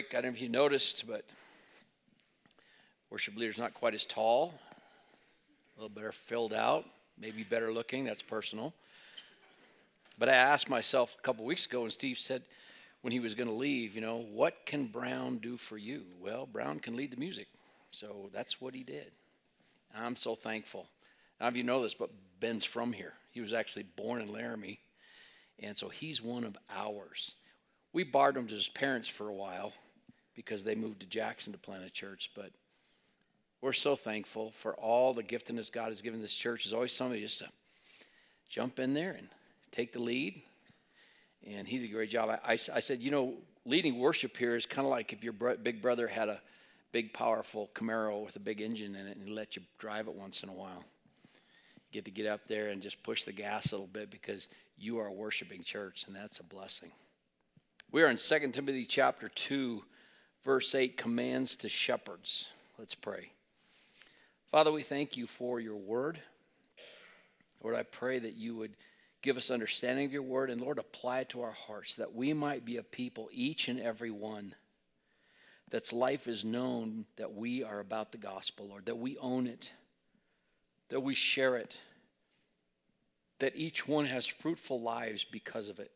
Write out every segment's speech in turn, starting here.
break, I don't know if you noticed, but worship leader's not quite as tall, a little better filled out, maybe better looking. That's personal. But I asked myself a couple weeks ago, and Steve said when he was going to leave, you know, what can Brown do for you? Well, Brown can lead the music. So that's what he did. I'm so thankful. Now, if you know this, but Ben's from here. He was actually born in Laramie. And so he's one of ours. We borrowed him to his parents for a while because they moved to Jackson to plant a church. But we're so thankful for all the giftedness God has given this church. There's always somebody just to jump in there and take the lead. And he did a great job. I, I, I said, you know, leading worship here is kind of like if your bro- big brother had a big, powerful Camaro with a big engine in it and he let you drive it once in a while. You get to get up there and just push the gas a little bit because you are a worshiping church, and that's a blessing. We are in 2 Timothy chapter 2, verse 8, commands to shepherds. Let's pray. Father, we thank you for your word. Lord, I pray that you would give us understanding of your word and, Lord, apply it to our hearts that we might be a people, each and every one, that's life is known that we are about the gospel, Lord, that we own it, that we share it, that each one has fruitful lives because of it.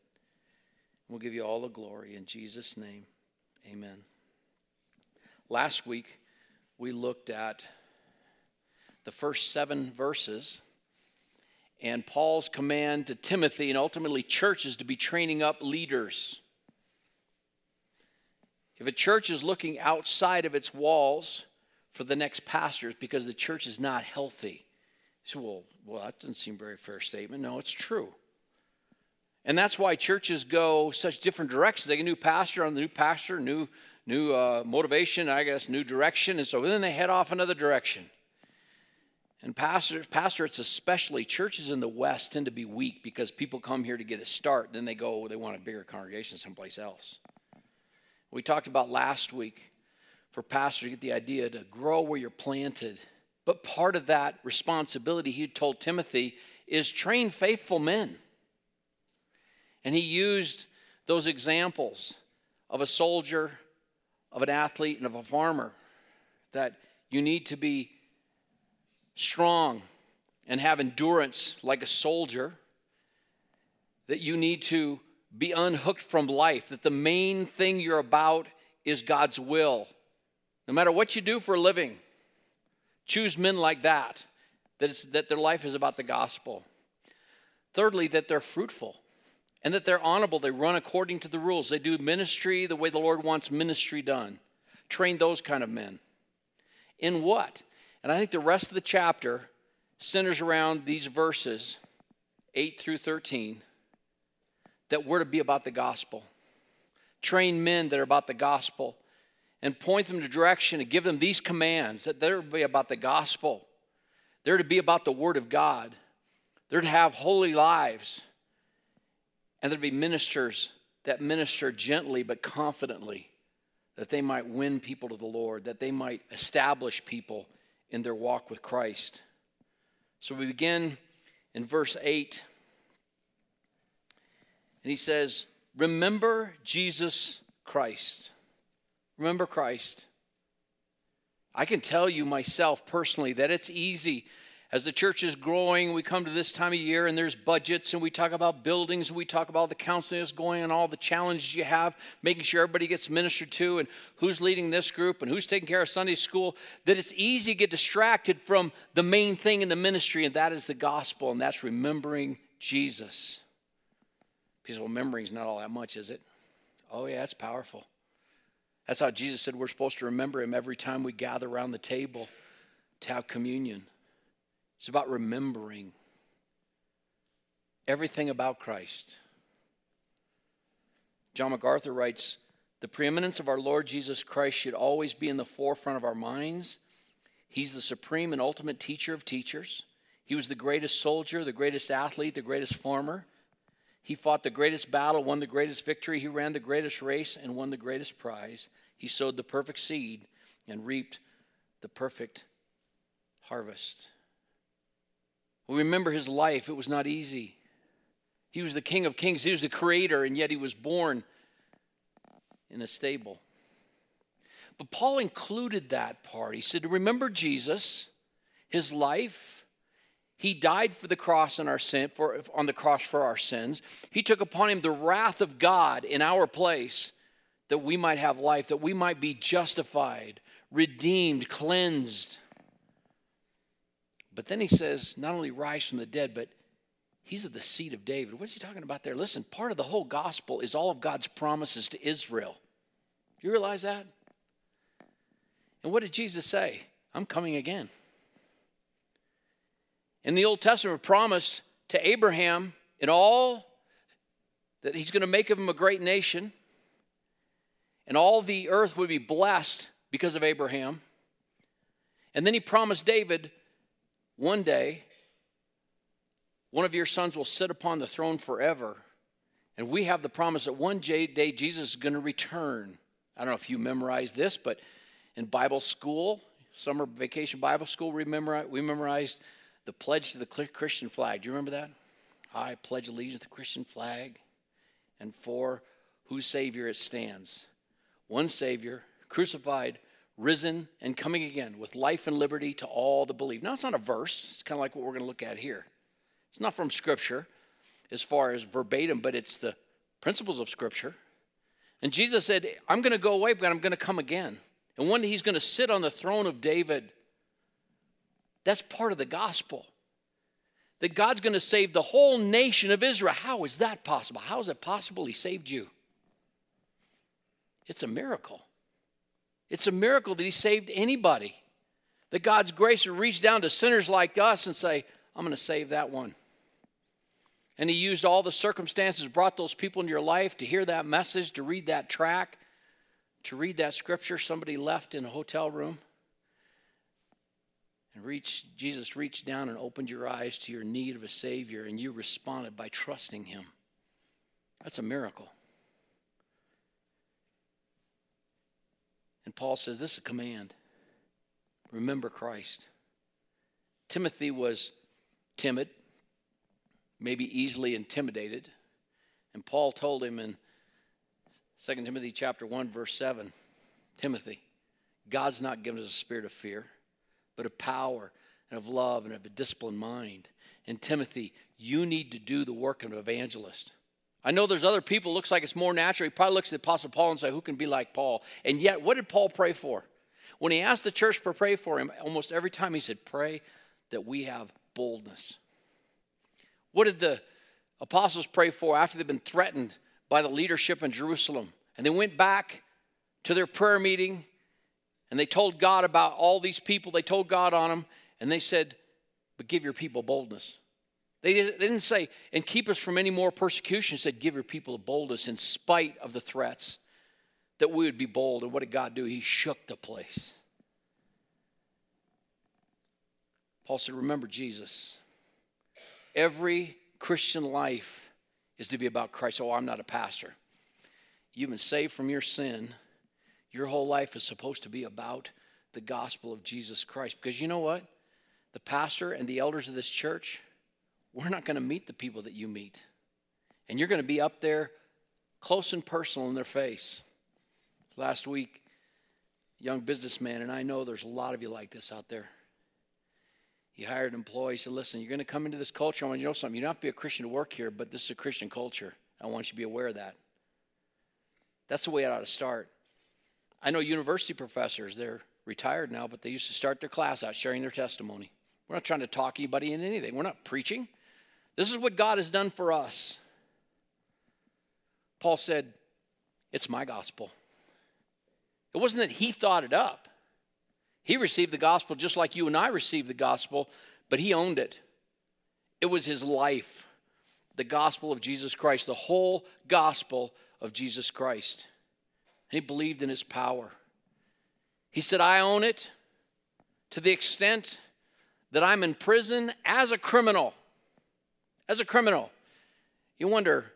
We'll give you all the glory in Jesus' name. Amen. Last week, we looked at the first seven verses and Paul's command to Timothy and ultimately churches to be training up leaders. If a church is looking outside of its walls for the next pastors because the church is not healthy, so well, well, that doesn't seem very fair statement. No, it's true. And that's why churches go such different directions. They get a new pastor on the new pastor, new new uh, motivation, I guess, new direction, and so then they head off another direction. And pastor, pastorates, especially churches in the West, tend to be weak because people come here to get a start, then they go, they want a bigger congregation someplace else. We talked about last week for pastor to get the idea to grow where you're planted. But part of that responsibility, he told Timothy, is train faithful men. And he used those examples of a soldier, of an athlete, and of a farmer that you need to be strong and have endurance like a soldier, that you need to be unhooked from life, that the main thing you're about is God's will. No matter what you do for a living, choose men like that, that, that their life is about the gospel. Thirdly, that they're fruitful and that they're honorable. They run according to the rules. They do ministry the way the Lord wants ministry done. Train those kind of men. In what? And I think the rest of the chapter centers around these verses 8 through 13 that we're to be about the gospel. Train men that are about the gospel and point them to direction and give them these commands that they're to be about the gospel. They're to be about the word of God. They're to have holy lives and there'd be ministers that minister gently but confidently, that they might win people to the Lord, that they might establish people in their walk with Christ. So we begin in verse 8, and he says, Remember Jesus Christ. Remember Christ. I can tell you myself personally that it's easy as the church is growing, we come to this time of year and there's budgets and we talk about buildings and we talk about the counseling that's going and all the challenges you have, making sure everybody gets ministered to and who's leading this group and who's taking care of Sunday school, that it's easy to get distracted from the main thing in the ministry, and that is the gospel, and that's remembering Jesus. Because remembering is not all that much, is it? Oh, yeah, that's powerful. That's how Jesus said we're supposed to remember him every time we gather around the table to have communion. It's about remembering everything about Christ. John MacArthur writes The preeminence of our Lord Jesus Christ should always be in the forefront of our minds. He's the supreme and ultimate teacher of teachers. He was the greatest soldier, the greatest athlete, the greatest farmer. He fought the greatest battle, won the greatest victory. He ran the greatest race and won the greatest prize. He sowed the perfect seed and reaped the perfect harvest. We remember his life, it was not easy. He was the King of Kings, he was the Creator, and yet he was born in a stable. But Paul included that part. He said, Remember Jesus, his life. He died for the cross on our sin, for, on the cross for our sins. He took upon him the wrath of God in our place that we might have life, that we might be justified, redeemed, cleansed. But then he says, not only rise from the dead, but he's at the seat of David. What's he talking about there? Listen, part of the whole gospel is all of God's promises to Israel. Do you realize that? And what did Jesus say? I'm coming again. In the Old Testament, promise to Abraham in all that he's going to make of him a great nation, and all the earth would be blessed because of Abraham. And then he promised David one day, one of your sons will sit upon the throne forever. And we have the promise that one day Jesus is going to return. I don't know if you memorized this, but in Bible school, summer vacation Bible school, we memorized, we memorized the pledge to the Christian flag. Do you remember that? I pledge allegiance to the Christian flag and for whose Savior it stands. One Savior, crucified, risen, and coming again with life and liberty to all that believe. Now, it's not a verse, it's kind of like what we're going to look at here. It's not from Scripture as far as verbatim, but it's the principles of Scripture. And Jesus said, I'm going to go away, but I'm going to come again. And one day he's going to sit on the throne of David. That's part of the gospel. That God's going to save the whole nation of Israel. How is that possible? How is it possible he saved you? It's a miracle. It's a miracle that he saved anybody. That God's grace would reach down to sinners like us and say, I'm going to save that one. And he used all the circumstances, brought those people into your life to hear that message, to read that track, to read that scripture somebody left in a hotel room. And reach, Jesus reached down and opened your eyes to your need of a Savior, and you responded by trusting Him. That's a miracle. And Paul says this is a command remember Christ. Timothy was timid, maybe easily intimidated. And Paul told him in 2 Timothy chapter 1 verse 7, Timothy, God's not given us a spirit of fear, but of power and of love and of a disciplined mind. And Timothy, you need to do the work of an evangelist. I know there's other people, looks like it's more natural. He probably looks at Apostle Paul and say, Who can be like Paul? And yet, what did Paul pray for? When he asked the church to pray for him, almost every time he said, Pray that we have boldness. What did the apostles pray for after they'd been threatened by the leadership in Jerusalem? And they went back to their prayer meeting and they told God about all these people. They told God on them and they said, But give your people boldness. They didn't say, and keep us from any more persecution. Said, give your people a boldness in spite of the threats, that we would be bold. And what did God do? He shook the place. Paul said, remember Jesus. Every Christian life is to be about Christ. Oh, I'm not a pastor. You've been saved from your sin. Your whole life is supposed to be about the gospel of Jesus Christ. Because you know what? The pastor and the elders of this church, we're not going to meet the people that you meet. And you're going to be up there close and personal in their face. Last week, young businessman, and I know there's a lot of you like this out there. He hired an employee. He said, Listen, you're going to come into this culture. I want you to know something. You don't have to be a Christian to work here, but this is a Christian culture. I want you to be aware of that. That's the way it ought to start. I know university professors, they're retired now, but they used to start their class out sharing their testimony. We're not trying to talk anybody into anything, we're not preaching. This is what God has done for us. Paul said, It's my gospel. It wasn't that he thought it up. He received the gospel just like you and I received the gospel, but he owned it. It was his life, the gospel of Jesus Christ, the whole gospel of Jesus Christ. he believed in his power. He said, I own it to the extent that I'm in prison as a criminal as a criminal. You wonder,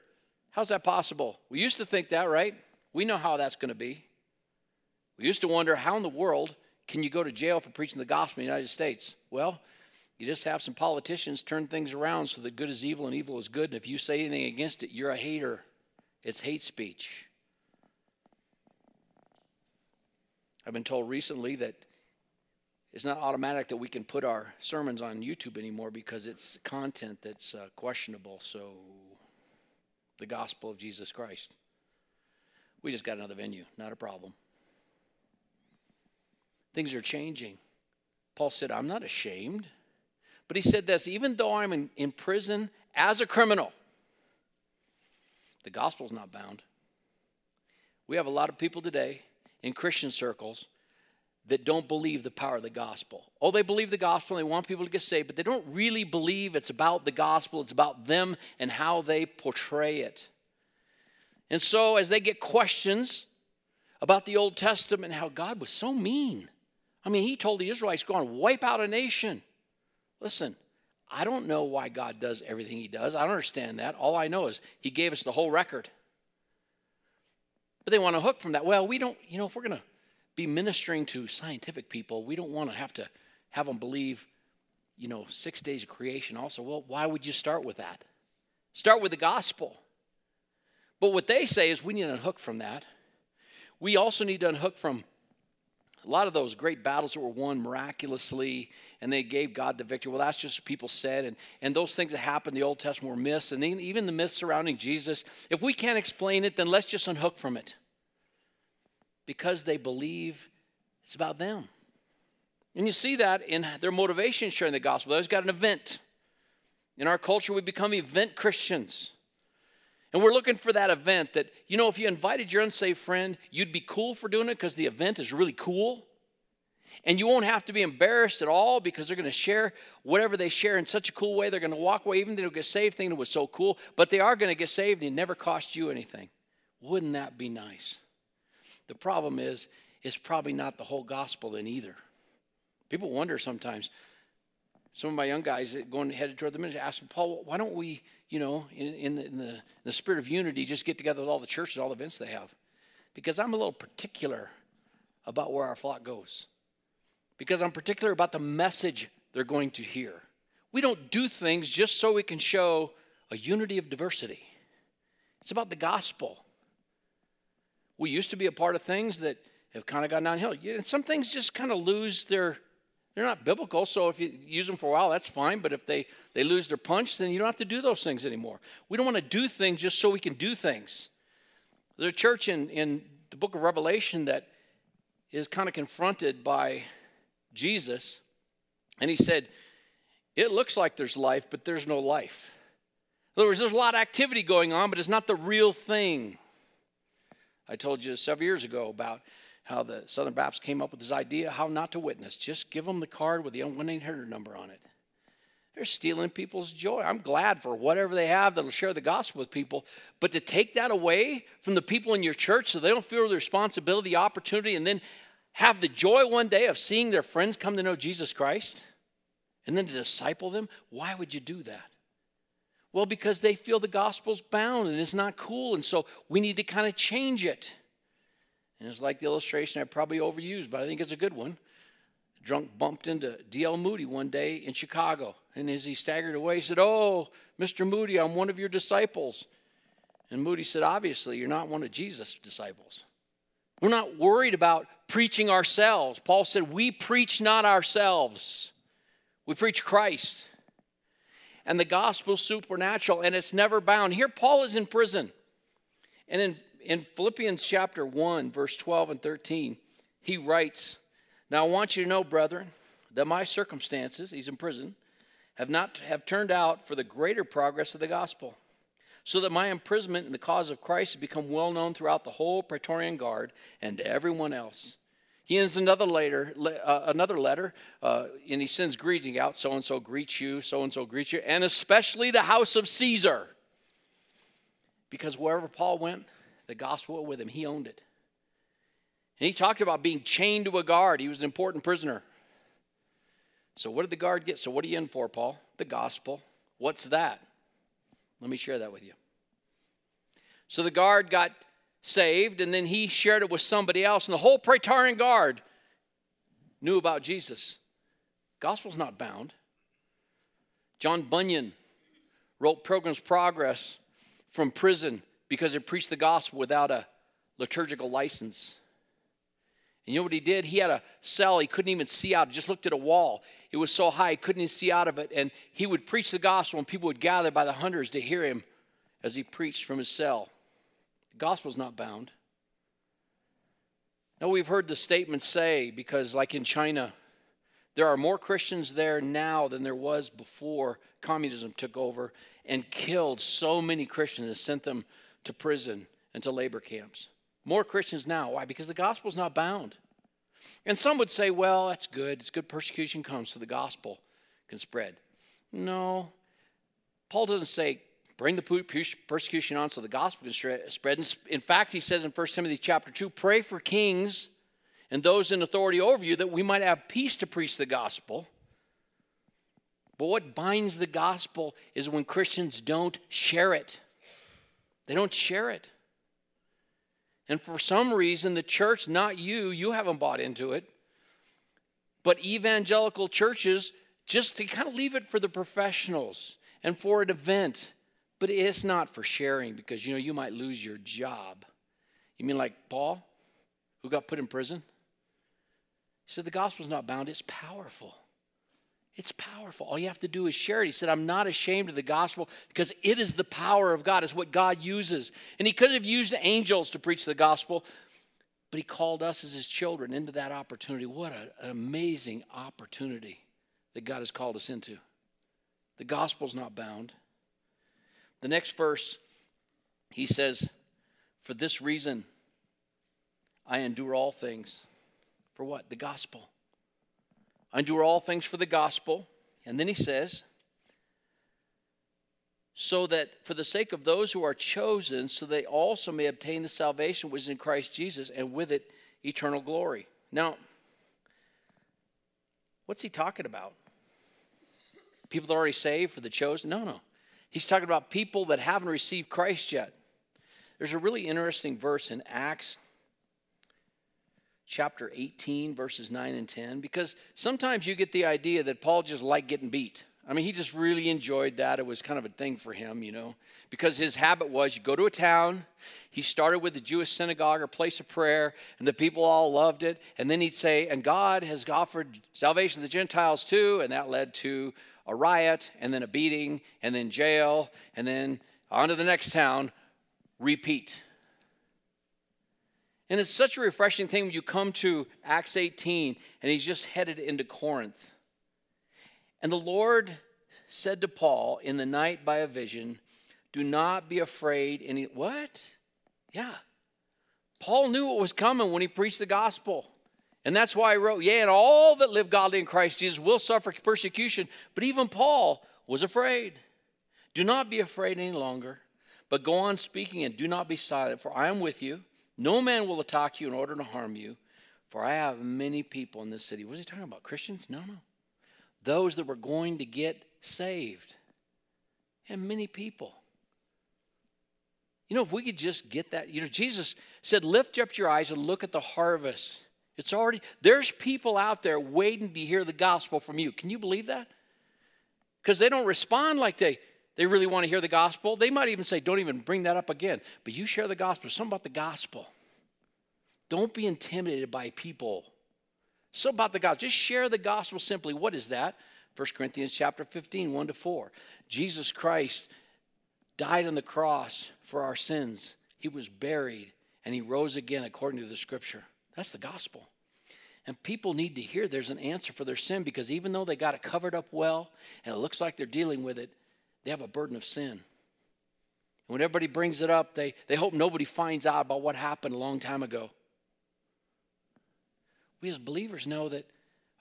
how's that possible? We used to think that, right? We know how that's going to be. We used to wonder, how in the world can you go to jail for preaching the gospel in the United States? Well, you just have some politicians turn things around so that good is evil and evil is good. And if you say anything against it, you're a hater. It's hate speech. I've been told recently that it's not automatic that we can put our sermons on YouTube anymore because it's content that's uh, questionable. So, the gospel of Jesus Christ. We just got another venue, not a problem. Things are changing. Paul said, I'm not ashamed. But he said this even though I'm in, in prison as a criminal, the gospel's not bound. We have a lot of people today in Christian circles that don't believe the power of the gospel. Oh, they believe the gospel and they want people to get saved, but they don't really believe it's about the gospel. It's about them and how they portray it. And so, as they get questions about the Old Testament, how God was so mean. I mean, He told the Israelites, go and wipe out a nation. Listen, I don't know why God does everything He does. I don't understand that. All I know is He gave us the whole record. But they want to hook from that. Well, we don't, you know, if we're going to be ministering to scientific people, we don't want to have to have them believe, you know, six days of creation also. Well, why would you start with that? Start with the gospel. But what they say is we need to unhook from that. We also need to unhook from a lot of those great battles that were won miraculously and they gave God the victory. Well, that's just what people said. And, and those things that happened in the Old Testament were myths. And even the myths surrounding Jesus, if we can't explain it, then let's just unhook from it because they believe it's about them. And you see that in their motivation sharing the gospel. They've got an event. In our culture, we become event Christians. And we're looking for that event that, you know, if you invited your unsaved friend, you'd be cool for doing it because the event is really cool. And you won't have to be embarrassed at all because they're going to share whatever they share in such a cool way. They're going to walk away, even though they'll get saved, thinking it was so cool. But they are going to get saved and it never cost you anything. Wouldn't that be nice? The problem is, it's probably not the whole gospel then either. People wonder sometimes. Some of my young guys going headed toward the ministry ask Paul, why don't we, you know, in, in, the, in, the, in the spirit of unity, just get together with all the churches, all the events they have? Because I'm a little particular about where our flock goes. Because I'm particular about the message they're going to hear. We don't do things just so we can show a unity of diversity. It's about the gospel. We used to be a part of things that have kind of gone downhill. And some things just kind of lose their, they're not biblical. So if you use them for a while, that's fine. But if they, they lose their punch, then you don't have to do those things anymore. We don't want to do things just so we can do things. There's a church in, in the book of Revelation that is kind of confronted by Jesus. And he said, It looks like there's life, but there's no life. In other words, there's a lot of activity going on, but it's not the real thing. I told you several years ago about how the Southern Baptists came up with this idea how not to witness. Just give them the card with the 1 800 number on it. They're stealing people's joy. I'm glad for whatever they have that'll share the gospel with people. But to take that away from the people in your church so they don't feel the responsibility, the opportunity, and then have the joy one day of seeing their friends come to know Jesus Christ and then to disciple them, why would you do that? Well, because they feel the gospel's bound and it's not cool. And so we need to kind of change it. And it's like the illustration I probably overused, but I think it's a good one. A drunk bumped into D.L. Moody one day in Chicago. And as he staggered away, he said, Oh, Mr. Moody, I'm one of your disciples. And Moody said, Obviously, you're not one of Jesus' disciples. We're not worried about preaching ourselves. Paul said, We preach not ourselves, we preach Christ and the gospel supernatural and it's never bound. Here, Paul is in prison. And in, in Philippians chapter 1, verse 12 and 13, he writes, Now I want you to know, brethren, that my circumstances, he's in prison, have not have turned out for the greater progress of the gospel, so that my imprisonment in the cause of Christ has become well known throughout the whole Praetorian Guard and to everyone else. He ends another letter, uh, another letter, uh, and he sends greeting out. So and so greets you. So and so greets you, and especially the house of Caesar, because wherever Paul went, the gospel went with him. He owned it. And he talked about being chained to a guard. He was an important prisoner. So what did the guard get? So what are you in for, Paul? The gospel. What's that? Let me share that with you. So the guard got saved, and then he shared it with somebody else, and the whole Praetorian Guard knew about Jesus. Gospel's not bound. John Bunyan wrote Pilgrim's Progress from prison because he preached the gospel without a liturgical license. And you know what he did? He had a cell he couldn't even see out. Just looked at a wall. It was so high he couldn't even see out of it. And he would preach the gospel, and people would gather by the hundreds to hear him as he preached from his cell. Gospel's not bound. Now, we've heard the statement say, because like in China, there are more Christians there now than there was before communism took over and killed so many Christians and sent them to prison and to labor camps. More Christians now. Why? Because the gospel's not bound. And some would say, well, that's good. It's good persecution comes so the gospel can spread. No. Paul doesn't say bring the persecution on so the gospel can spread. In fact, he says in 1 Timothy chapter 2, pray for kings and those in authority over you that we might have peace to preach the gospel. But what binds the gospel is when Christians don't share it. They don't share it. And for some reason, the church, not you, you haven't bought into it, but evangelical churches just to kind of leave it for the professionals and for an event. But it's not for sharing because you know you might lose your job. You mean like Paul, who got put in prison? He said the gospel's not bound, it's powerful. It's powerful. All you have to do is share it. He said, I'm not ashamed of the gospel because it is the power of God, it's what God uses. And He could have used the angels to preach the gospel, but He called us as His children into that opportunity. What an amazing opportunity that God has called us into. The gospel's not bound. The next verse, he says, For this reason I endure all things. For what? The gospel. I endure all things for the gospel. And then he says, so that for the sake of those who are chosen, so they also may obtain the salvation which is in Christ Jesus, and with it eternal glory. Now, what's he talking about? People that are already saved for the chosen? No, no. He's talking about people that haven't received Christ yet. There's a really interesting verse in Acts chapter 18, verses 9 and 10, because sometimes you get the idea that Paul just liked getting beat. I mean, he just really enjoyed that. It was kind of a thing for him, you know, because his habit was you go to a town, he started with the Jewish synagogue or place of prayer, and the people all loved it. And then he'd say, and God has offered salvation to the Gentiles too. And that led to a riot, and then a beating, and then jail, and then on to the next town, repeat. And it's such a refreshing thing when you come to Acts 18 and he's just headed into Corinth. And the Lord said to Paul in the night by a vision, Do not be afraid. Any what? Yeah. Paul knew what was coming when he preached the gospel. And that's why he wrote, Yeah, and all that live godly in Christ Jesus will suffer persecution. But even Paul was afraid. Do not be afraid any longer, but go on speaking and do not be silent, for I am with you no man will attack you in order to harm you, for I have many people in this city. Was he talking about Christians? No, no. Those that were going to get saved. And many people. You know, if we could just get that, you know, Jesus said, lift up your eyes and look at the harvest. It's already, there's people out there waiting to hear the gospel from you. Can you believe that? Because they don't respond like they, they really want to hear the gospel. They might even say, Don't even bring that up again. But you share the gospel. Something about the gospel. Don't be intimidated by people. Something about the gospel. Just share the gospel simply. What is that? 1 Corinthians chapter 15, 1 to 4. Jesus Christ died on the cross for our sins. He was buried and he rose again according to the scripture. That's the gospel. And people need to hear there's an answer for their sin because even though they got it covered up well and it looks like they're dealing with it, they have a burden of sin. And when everybody brings it up, they, they hope nobody finds out about what happened a long time ago. We as believers know that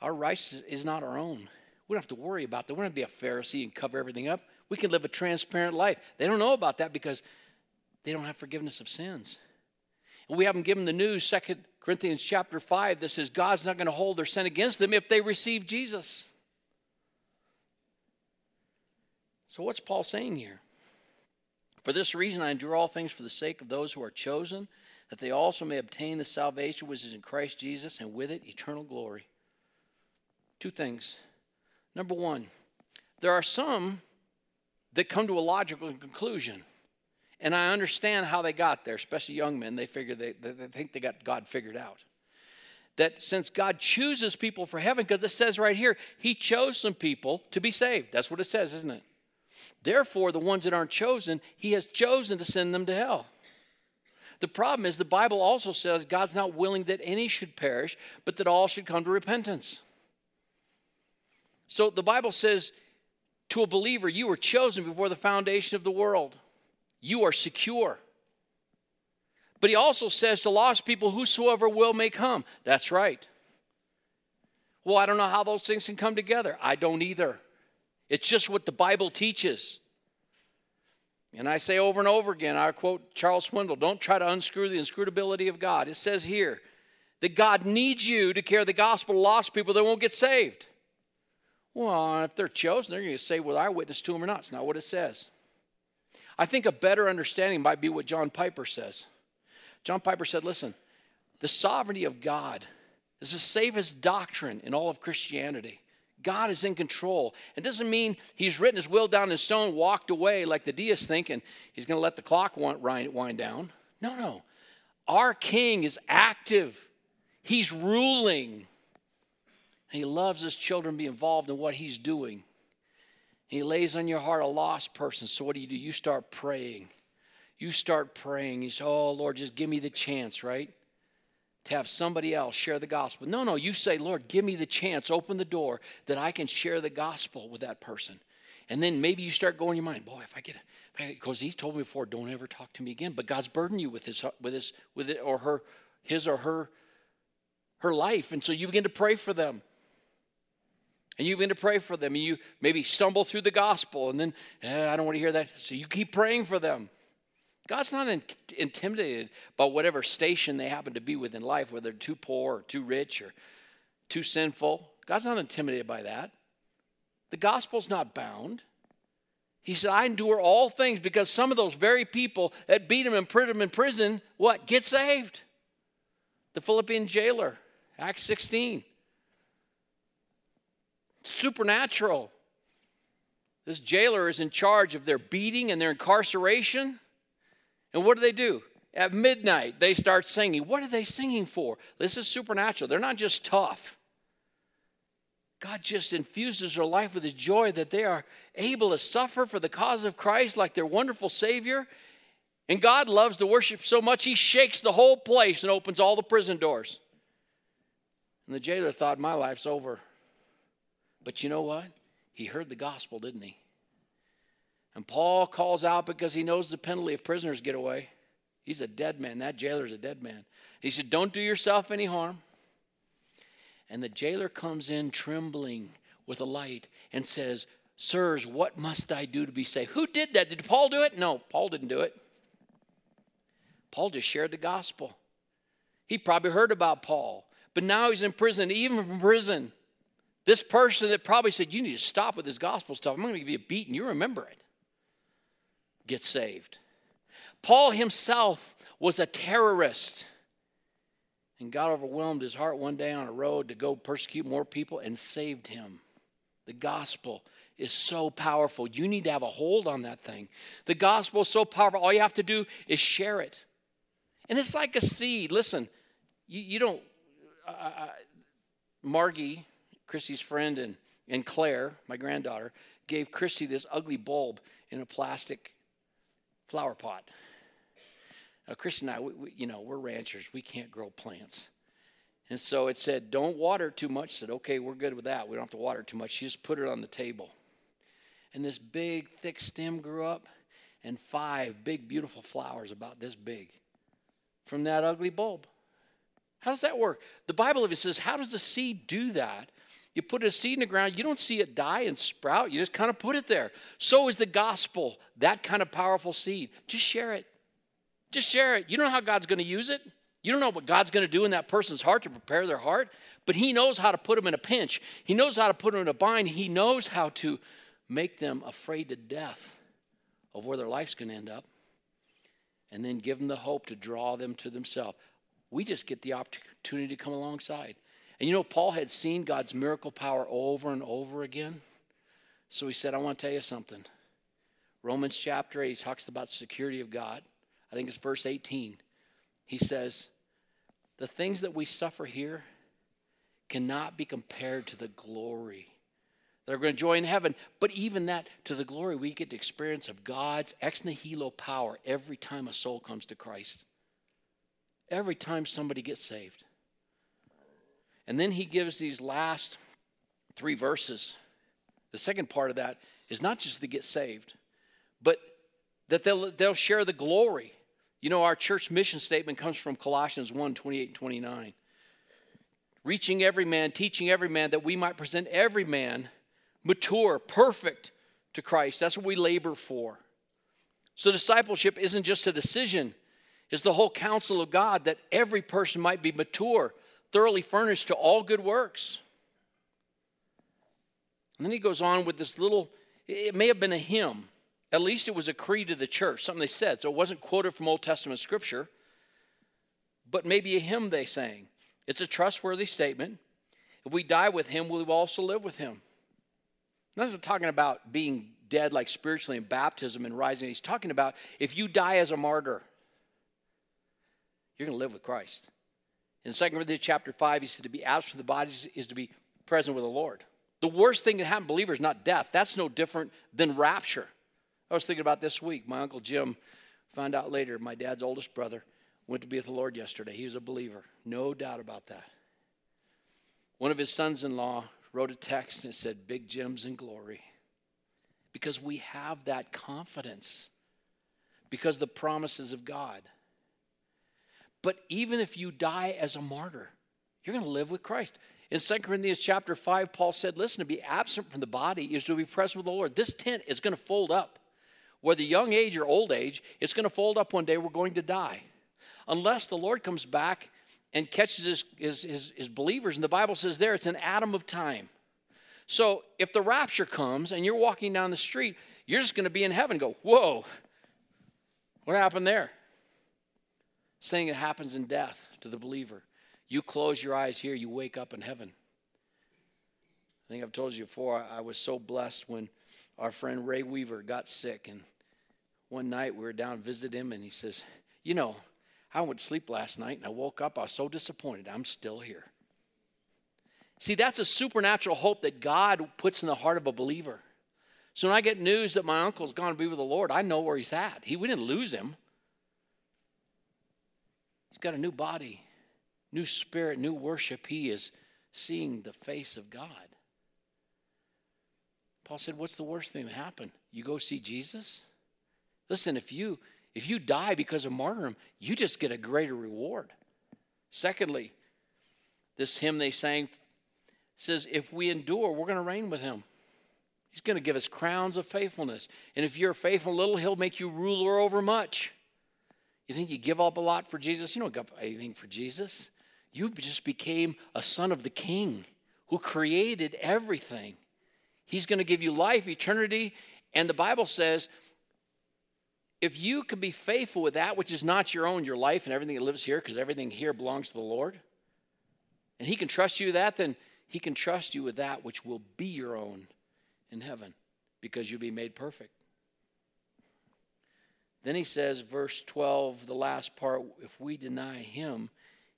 our righteousness is not our own. We don't have to worry about that. We don't have to be a Pharisee and cover everything up. We can live a transparent life. They don't know about that because they don't have forgiveness of sins. And we haven't given the news, Second Corinthians chapter 5, that says God's not going to hold their sin against them if they receive Jesus. So, what's Paul saying here? For this reason, I endure all things for the sake of those who are chosen, that they also may obtain the salvation which is in Christ Jesus, and with it eternal glory. Two things. Number one, there are some that come to a logical conclusion. And I understand how they got there, especially young men. They figure they, they think they got God figured out. that since God chooses people for heaven, because it says right here, He chose some people to be saved. That's what it says, isn't it? Therefore, the ones that aren't chosen, He has chosen to send them to hell. The problem is, the Bible also says God's not willing that any should perish, but that all should come to repentance. So the Bible says to a believer, You were chosen before the foundation of the world, you are secure. But he also says to lost people, Whosoever will may come. That's right. Well, I don't know how those things can come together. I don't either. It's just what the Bible teaches. And I say over and over again, I quote Charles Swindoll don't try to unscrew the inscrutability of God. It says here that God needs you to carry the gospel to lost people that won't get saved. Well, if they're chosen, they're going to get saved whether I witness to them or not. It's not what it says. I think a better understanding might be what John Piper says. John Piper said, listen, the sovereignty of God is the safest doctrine in all of Christianity. God is in control. It doesn't mean he's written his will down in stone, walked away like the deists thinking he's going to let the clock wind down. No, no. Our king is active, he's ruling. He loves his children to be involved in what he's doing. He lays on your heart a lost person. So, what do you do? You start praying. You start praying. You say, Oh, Lord, just give me the chance, right? to have somebody else share the gospel. No, no, you say, Lord, give me the chance, open the door that I can share the gospel with that person. And then maybe you start going in your mind, boy, if I get it, because he's told me before, don't ever talk to me again. But God's burdened you with his with his with it or her, his or her her life. And so you begin to pray for them. And you begin to pray for them. And you maybe stumble through the gospel, and then eh, I don't want to hear that. So you keep praying for them. God's not in, intimidated by whatever station they happen to be within life, whether they're too poor or too rich or too sinful. God's not intimidated by that. The gospel's not bound. He said, I endure all things because some of those very people that beat him and put him in prison, what? Get saved. The Philippian jailer, Acts 16. Supernatural. This jailer is in charge of their beating and their incarceration. And what do they do? At midnight, they start singing. What are they singing for? This is supernatural. They're not just tough. God just infuses their life with his joy that they are able to suffer for the cause of Christ like their wonderful Savior. And God loves to worship so much, he shakes the whole place and opens all the prison doors. And the jailer thought, My life's over. But you know what? He heard the gospel, didn't he? And Paul calls out because he knows the penalty if prisoners get away. He's a dead man. That jailer's a dead man. He said, Don't do yourself any harm. And the jailer comes in trembling with a light and says, Sirs, what must I do to be saved? Who did that? Did Paul do it? No, Paul didn't do it. Paul just shared the gospel. He probably heard about Paul, but now he's in prison, even from prison. This person that probably said, You need to stop with this gospel stuff. I'm going to give you a beat and you remember it get saved. Paul himself was a terrorist. And God overwhelmed his heart one day on a road to go persecute more people and saved him. The gospel is so powerful. You need to have a hold on that thing. The gospel is so powerful. All you have to do is share it. And it's like a seed. Listen, you, you don't. Uh, Margie, Christy's friend, and, and Claire, my granddaughter, gave Christy this ugly bulb in a plastic flower pot. Now, Chris and I, we, we, you know, we're ranchers. We can't grow plants. And so it said, don't water too much. I said, okay, we're good with that. We don't have to water too much. She just put it on the table. And this big, thick stem grew up, and five big, beautiful flowers about this big from that ugly bulb. How does that work? The Bible even says, how does the seed do that? You put a seed in the ground, you don't see it die and sprout, you just kind of put it there. So is the gospel, that kind of powerful seed. Just share it. Just share it. You don't know how God's going to use it. You don't know what God's going to do in that person's heart to prepare their heart, but He knows how to put them in a pinch. He knows how to put them in a bind. He knows how to make them afraid to death of where their life's going to end up, and then give them the hope to draw them to themselves. We just get the opportunity to come alongside. And you know, Paul had seen God's miracle power over and over again. So he said, I want to tell you something. Romans chapter 8, he talks about security of God. I think it's verse 18. He says, The things that we suffer here, cannot be compared to the glory they're going to join in heaven. But even that, to the glory, we get the experience of God's ex nihilo power every time a soul comes to Christ. Every time somebody gets saved. And then he gives these last three verses. The second part of that is not just to get saved, but that they'll, they'll share the glory. You know, our church mission statement comes from Colossians 1 28 and 29. Reaching every man, teaching every man, that we might present every man mature, perfect to Christ. That's what we labor for. So, discipleship isn't just a decision, it's the whole counsel of God that every person might be mature, thoroughly furnished to all good works. And then he goes on with this little, it may have been a hymn. At least it was a creed of the church, something they said. So it wasn't quoted from Old Testament scripture, but maybe a hymn they sang. It's a trustworthy statement. If we die with him, we will also live with him. That's not talking about being dead like spiritually in baptism and rising. He's talking about if you die as a martyr, you're going to live with Christ. In 2 Corinthians chapter 5, he said to be absent from the body is to be present with the Lord. The worst thing that happened to believers is not death. That's no different than rapture. I was thinking about this week. My uncle Jim found out later, my dad's oldest brother went to be with the Lord yesterday. He was a believer. No doubt about that. One of his sons in law wrote a text and it said, Big Jim's in glory. Because we have that confidence, because the promises of God. But even if you die as a martyr, you're going to live with Christ. In 2 Corinthians chapter 5, Paul said, Listen, to be absent from the body is to be present with the Lord. This tent is going to fold up. Whether young age or old age, it's going to fold up one day. We're going to die. Unless the Lord comes back and catches his, his, his, his believers. And the Bible says there it's an atom of time. So if the rapture comes and you're walking down the street, you're just going to be in heaven go, whoa, what happened there? Saying it happens in death to the believer. You close your eyes here, you wake up in heaven. I think I've told you before, I was so blessed when our friend Ray Weaver got sick. And one night we were down to visit him, and he says, You know, I went to sleep last night and I woke up. I was so disappointed. I'm still here. See, that's a supernatural hope that God puts in the heart of a believer. So when I get news that my uncle's gone to be with the Lord, I know where he's at. He, we didn't lose him. He's got a new body, new spirit, new worship. He is seeing the face of God. Paul said, What's the worst thing that happened? You go see Jesus? Listen, if you if you die because of martyrdom, you just get a greater reward. Secondly, this hymn they sang says, if we endure, we're going to reign with him. He's going to give us crowns of faithfulness. And if you're faithful little, he'll make you ruler over much. You think you give up a lot for Jesus? You don't give up anything for Jesus. You just became a son of the king who created everything. He's going to give you life, eternity. And the Bible says if you can be faithful with that which is not your own, your life and everything that lives here, because everything here belongs to the Lord, and He can trust you with that, then He can trust you with that which will be your own in heaven because you'll be made perfect. Then he says, verse 12, the last part, if we deny him,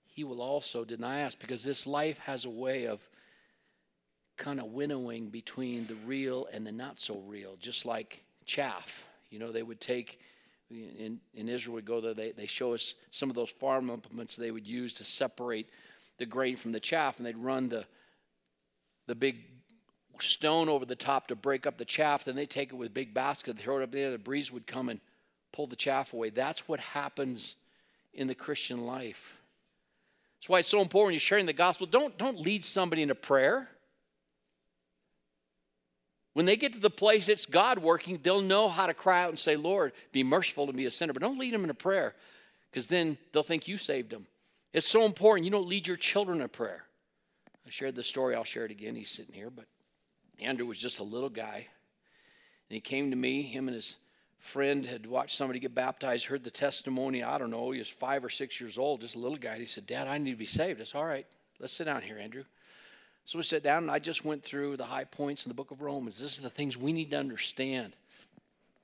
he will also deny us because this life has a way of kind of winnowing between the real and the not so real, just like chaff. You know, they would take in, in Israel would go there, they, they show us some of those farm implements they would use to separate the grain from the chaff, and they'd run the, the big stone over the top to break up the chaff. Then they take it with a big basket, throw it up there, the breeze would come and pull the chaff away. That's what happens in the Christian life. That's why it's so important you're sharing the gospel. Don't, don't lead somebody into prayer. When they get to the place it's God working, they'll know how to cry out and say, Lord, be merciful to me, a sinner. But don't lead them into prayer because then they'll think you saved them. It's so important. You don't lead your children in prayer. I shared the story. I'll share it again. He's sitting here. But Andrew was just a little guy. And he came to me. Him and his friend had watched somebody get baptized, heard the testimony. I don't know. He was five or six years old, just a little guy. He said, Dad, I need to be saved. I said, All right, let's sit down here, Andrew. So we sat down and I just went through the high points in the book of Romans. This is the things we need to understand.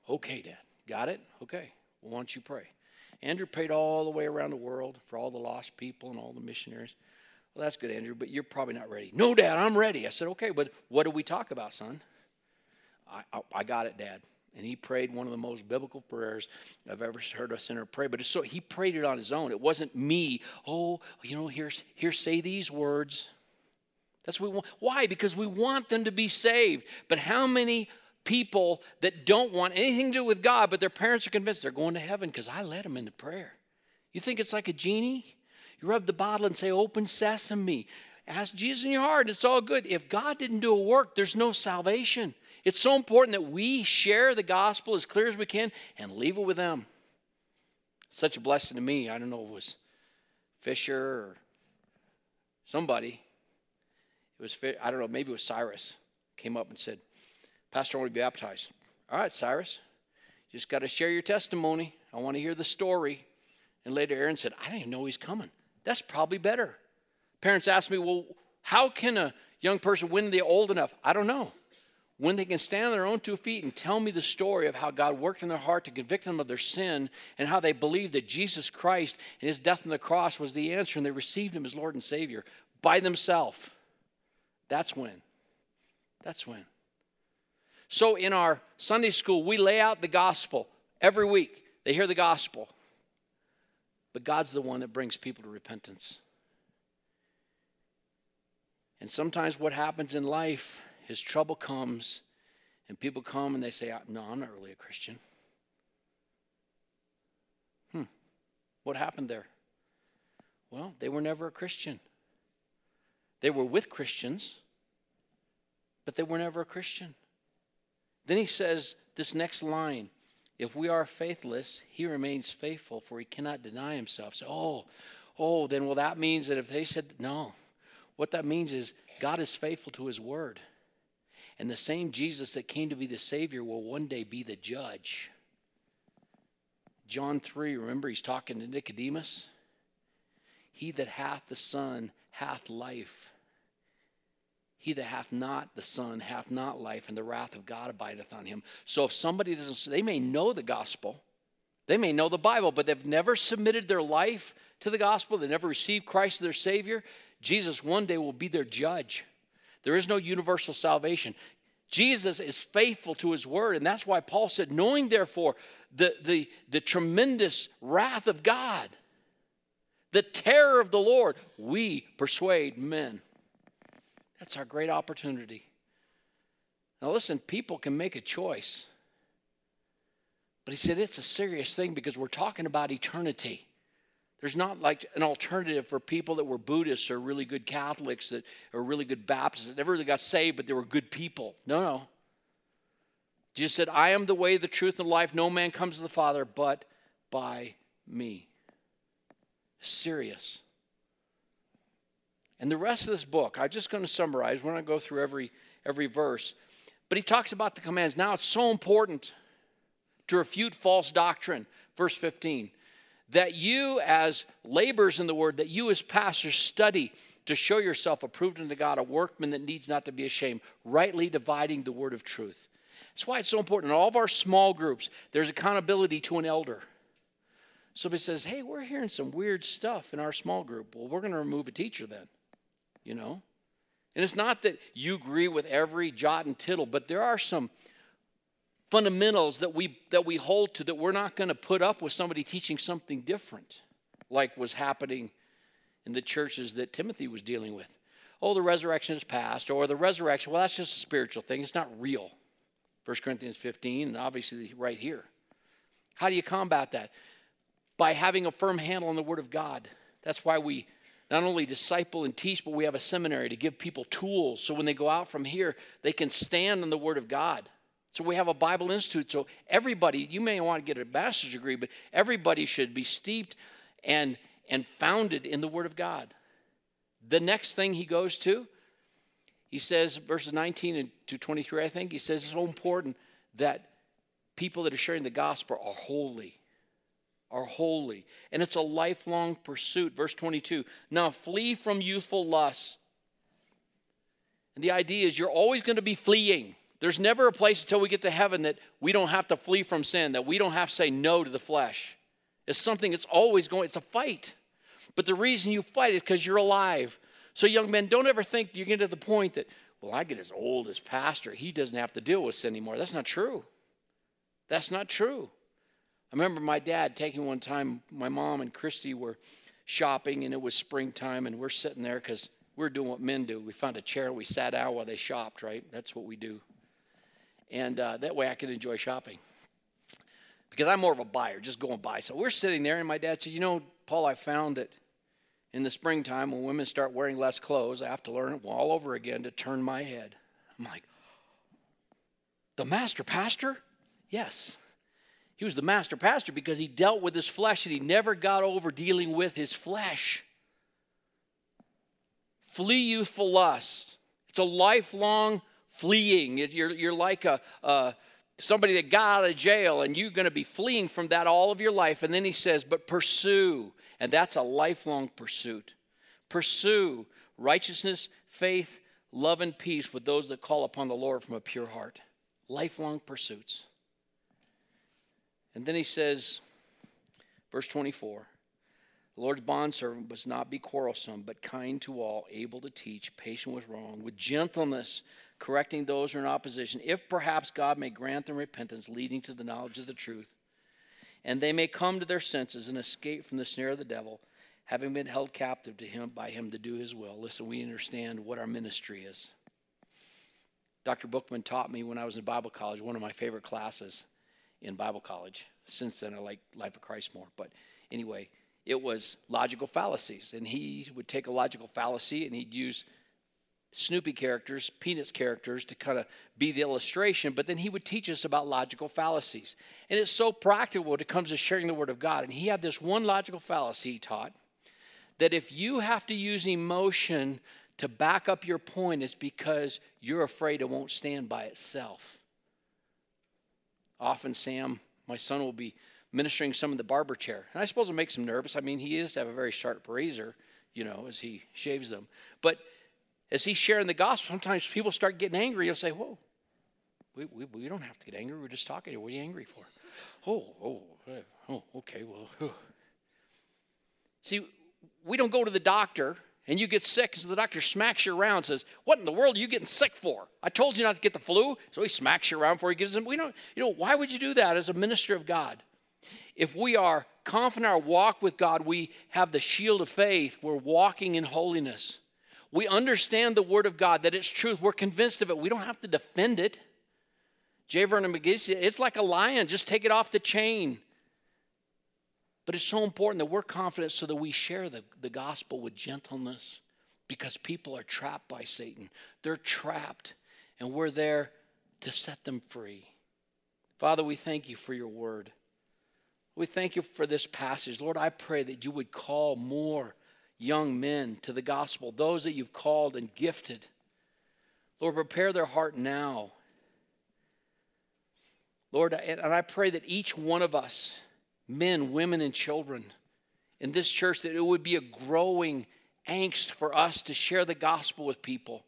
Okay, Dad. Got it? Okay. Well, why don't you pray? Andrew prayed all the way around the world for all the lost people and all the missionaries. Well, that's good, Andrew, but you're probably not ready. No, Dad, I'm ready. I said, Okay, but what do we talk about, son? I, I, I got it, Dad. And he prayed one of the most biblical prayers I've ever heard a sinner pray. But so he prayed it on his own. It wasn't me. Oh, you know, here's here, say these words. That's what we want. Why? Because we want them to be saved. But how many people that don't want anything to do with God, but their parents are convinced they're going to heaven because I led them into prayer? You think it's like a genie? You rub the bottle and say, Open sesame. Ask Jesus in your heart. It's all good. If God didn't do a work, there's no salvation. It's so important that we share the gospel as clear as we can and leave it with them. Such a blessing to me. I don't know if it was Fisher or somebody. It was, I don't know, maybe it was Cyrus. Came up and said, Pastor, I want to be baptized. All right, Cyrus. You just got to share your testimony. I want to hear the story. And later, Aaron said, I didn't even know he's coming. That's probably better. Parents ask me, well, how can a young person when they're old enough? I don't know when they can stand on their own two feet and tell me the story of how God worked in their heart to convict them of their sin and how they believed that Jesus Christ and his death on the cross was the answer and they received him as Lord and Savior by themselves, that's when. That's when. So in our Sunday school, we lay out the gospel every week. They hear the gospel. But God's the one that brings people to repentance. And sometimes what happens in life his trouble comes, and people come and they say, No, I'm not really a Christian. Hmm, what happened there? Well, they were never a Christian. They were with Christians, but they were never a Christian. Then he says this next line if we are faithless, he remains faithful, for he cannot deny himself. So, oh, oh, then well, that means that if they said no, what that means is God is faithful to his word. And the same Jesus that came to be the Savior will one day be the judge. John 3, remember, he's talking to Nicodemus. He that hath the Son hath life. He that hath not the Son hath not life, and the wrath of God abideth on him. So if somebody doesn't, they may know the gospel, they may know the Bible, but they've never submitted their life to the gospel, they never received Christ as their Savior. Jesus one day will be their judge. There is no universal salvation. Jesus is faithful to his word, and that's why Paul said, knowing therefore the, the, the tremendous wrath of God, the terror of the Lord, we persuade men. That's our great opportunity. Now, listen, people can make a choice. But he said it's a serious thing because we're talking about eternity. There's not like an alternative for people that were Buddhists or really good Catholics that are really good Baptists that never really got saved, but they were good people. No, no. Jesus said, I am the way, the truth, and life. No man comes to the Father but by me. Serious. And the rest of this book, I'm just going to summarize. We're not going to go through every, every verse. But he talks about the commands. Now it's so important to refute false doctrine. Verse 15 that you as laborers in the word, that you as pastors study to show yourself approved unto God, a workman that needs not to be ashamed, rightly dividing the word of truth. That's why it's so important. In all of our small groups, there's accountability to an elder. Somebody says, Hey, we're hearing some weird stuff in our small group. Well, we're going to remove a teacher then, you know? And it's not that you agree with every jot and tittle, but there are some fundamentals that we that we hold to that we're not going to put up with somebody teaching something different like was happening in the churches that Timothy was dealing with. Oh, the resurrection is past, or the resurrection, well, that's just a spiritual thing. It's not real. 1 Corinthians 15, and obviously right here. How do you combat that? By having a firm handle on the Word of God. That's why we not only disciple and teach, but we have a seminary to give people tools so when they go out from here, they can stand on the Word of God. So we have a Bible Institute. So everybody, you may want to get a master's degree, but everybody should be steeped and, and founded in the Word of God. The next thing he goes to, he says, verses 19 to 23, I think, he says it's so important that people that are sharing the gospel are holy. Are holy. And it's a lifelong pursuit. Verse 22 Now flee from youthful lusts. And the idea is you're always going to be fleeing. There's never a place until we get to heaven that we don't have to flee from sin, that we don't have to say no to the flesh. It's something that's always going, it's a fight. But the reason you fight is because you're alive. So, young men, don't ever think you get to the point that, well, I get as old as pastor. He doesn't have to deal with sin anymore. That's not true. That's not true. I remember my dad taking one time, my mom and Christy were shopping, and it was springtime, and we're sitting there because we're doing what men do. We found a chair, we sat down while they shopped, right? That's what we do. And uh, that way I can enjoy shopping. Because I'm more of a buyer, just go and buy. So we're sitting there, and my dad said, You know, Paul, I found that in the springtime when women start wearing less clothes, I have to learn all over again to turn my head. I'm like, The master pastor? Yes. He was the master pastor because he dealt with his flesh and he never got over dealing with his flesh. Flee youthful lust. It's a lifelong fleeing. You're, you're like a, a somebody that got out of jail and you're going to be fleeing from that all of your life. And then he says, but pursue. And that's a lifelong pursuit. Pursue righteousness, faith, love, and peace with those that call upon the Lord from a pure heart. Lifelong pursuits. And then he says, verse 24 The Lord's bondservant must not be quarrelsome, but kind to all, able to teach, patient with wrong, with gentleness, correcting those who are in opposition, if perhaps God may grant them repentance, leading to the knowledge of the truth, and they may come to their senses and escape from the snare of the devil, having been held captive to him by him to do his will. Listen, we understand what our ministry is. Dr. Bookman taught me when I was in Bible college, one of my favorite classes in Bible college. Since then, I like Life of Christ more. But anyway, it was logical fallacies. And he would take a logical fallacy and he'd use Snoopy characters, Peanuts characters to kind of be the illustration, but then he would teach us about logical fallacies. And it's so practical when it comes to sharing the Word of God. And he had this one logical fallacy he taught that if you have to use emotion to back up your point, it's because you're afraid it won't stand by itself. Often, Sam, my son, will be ministering some in the barber chair. And I suppose it makes him nervous. I mean, he is to have a very sharp razor, you know, as he shaves them. But as he's sharing the gospel, sometimes people start getting angry. He'll say, Whoa, we, we, we don't have to get angry. We're just talking. What are you angry for? Oh, oh, eh, oh, okay, well. See, we don't go to the doctor and you get sick because the doctor smacks you around and says, What in the world are you getting sick for? I told you not to get the flu. So he smacks you around before he gives him. We don't, you know, why would you do that as a minister of God? If we are confident our walk with God, we have the shield of faith, we're walking in holiness. We understand the Word of God, that it's truth. We're convinced of it. We don't have to defend it. J. Vernon McGee it's like a lion, just take it off the chain. But it's so important that we're confident so that we share the, the gospel with gentleness because people are trapped by Satan. They're trapped, and we're there to set them free. Father, we thank you for your word. We thank you for this passage. Lord, I pray that you would call more young men to the gospel, those that you've called and gifted. Lord, prepare their heart now. Lord, and I pray that each one of us men, women, and children in this church that it would be a growing angst for us to share the gospel with people.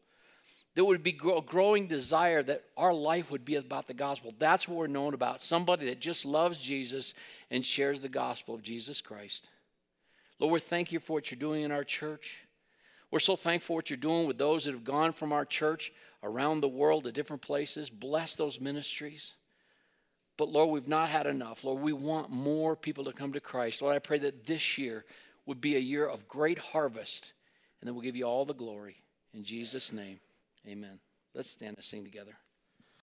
There would be a growing desire that our life would be about the gospel. That's what we're known about somebody that just loves Jesus and shares the gospel of Jesus Christ. Lord, we thank you for what you're doing in our church. We're so thankful for what you're doing with those that have gone from our church around the world to different places. Bless those ministries. But Lord, we've not had enough. Lord, we want more people to come to Christ. Lord, I pray that this year would be a year of great harvest, and then we'll give you all the glory. In Jesus' name, amen. Let's stand and sing together.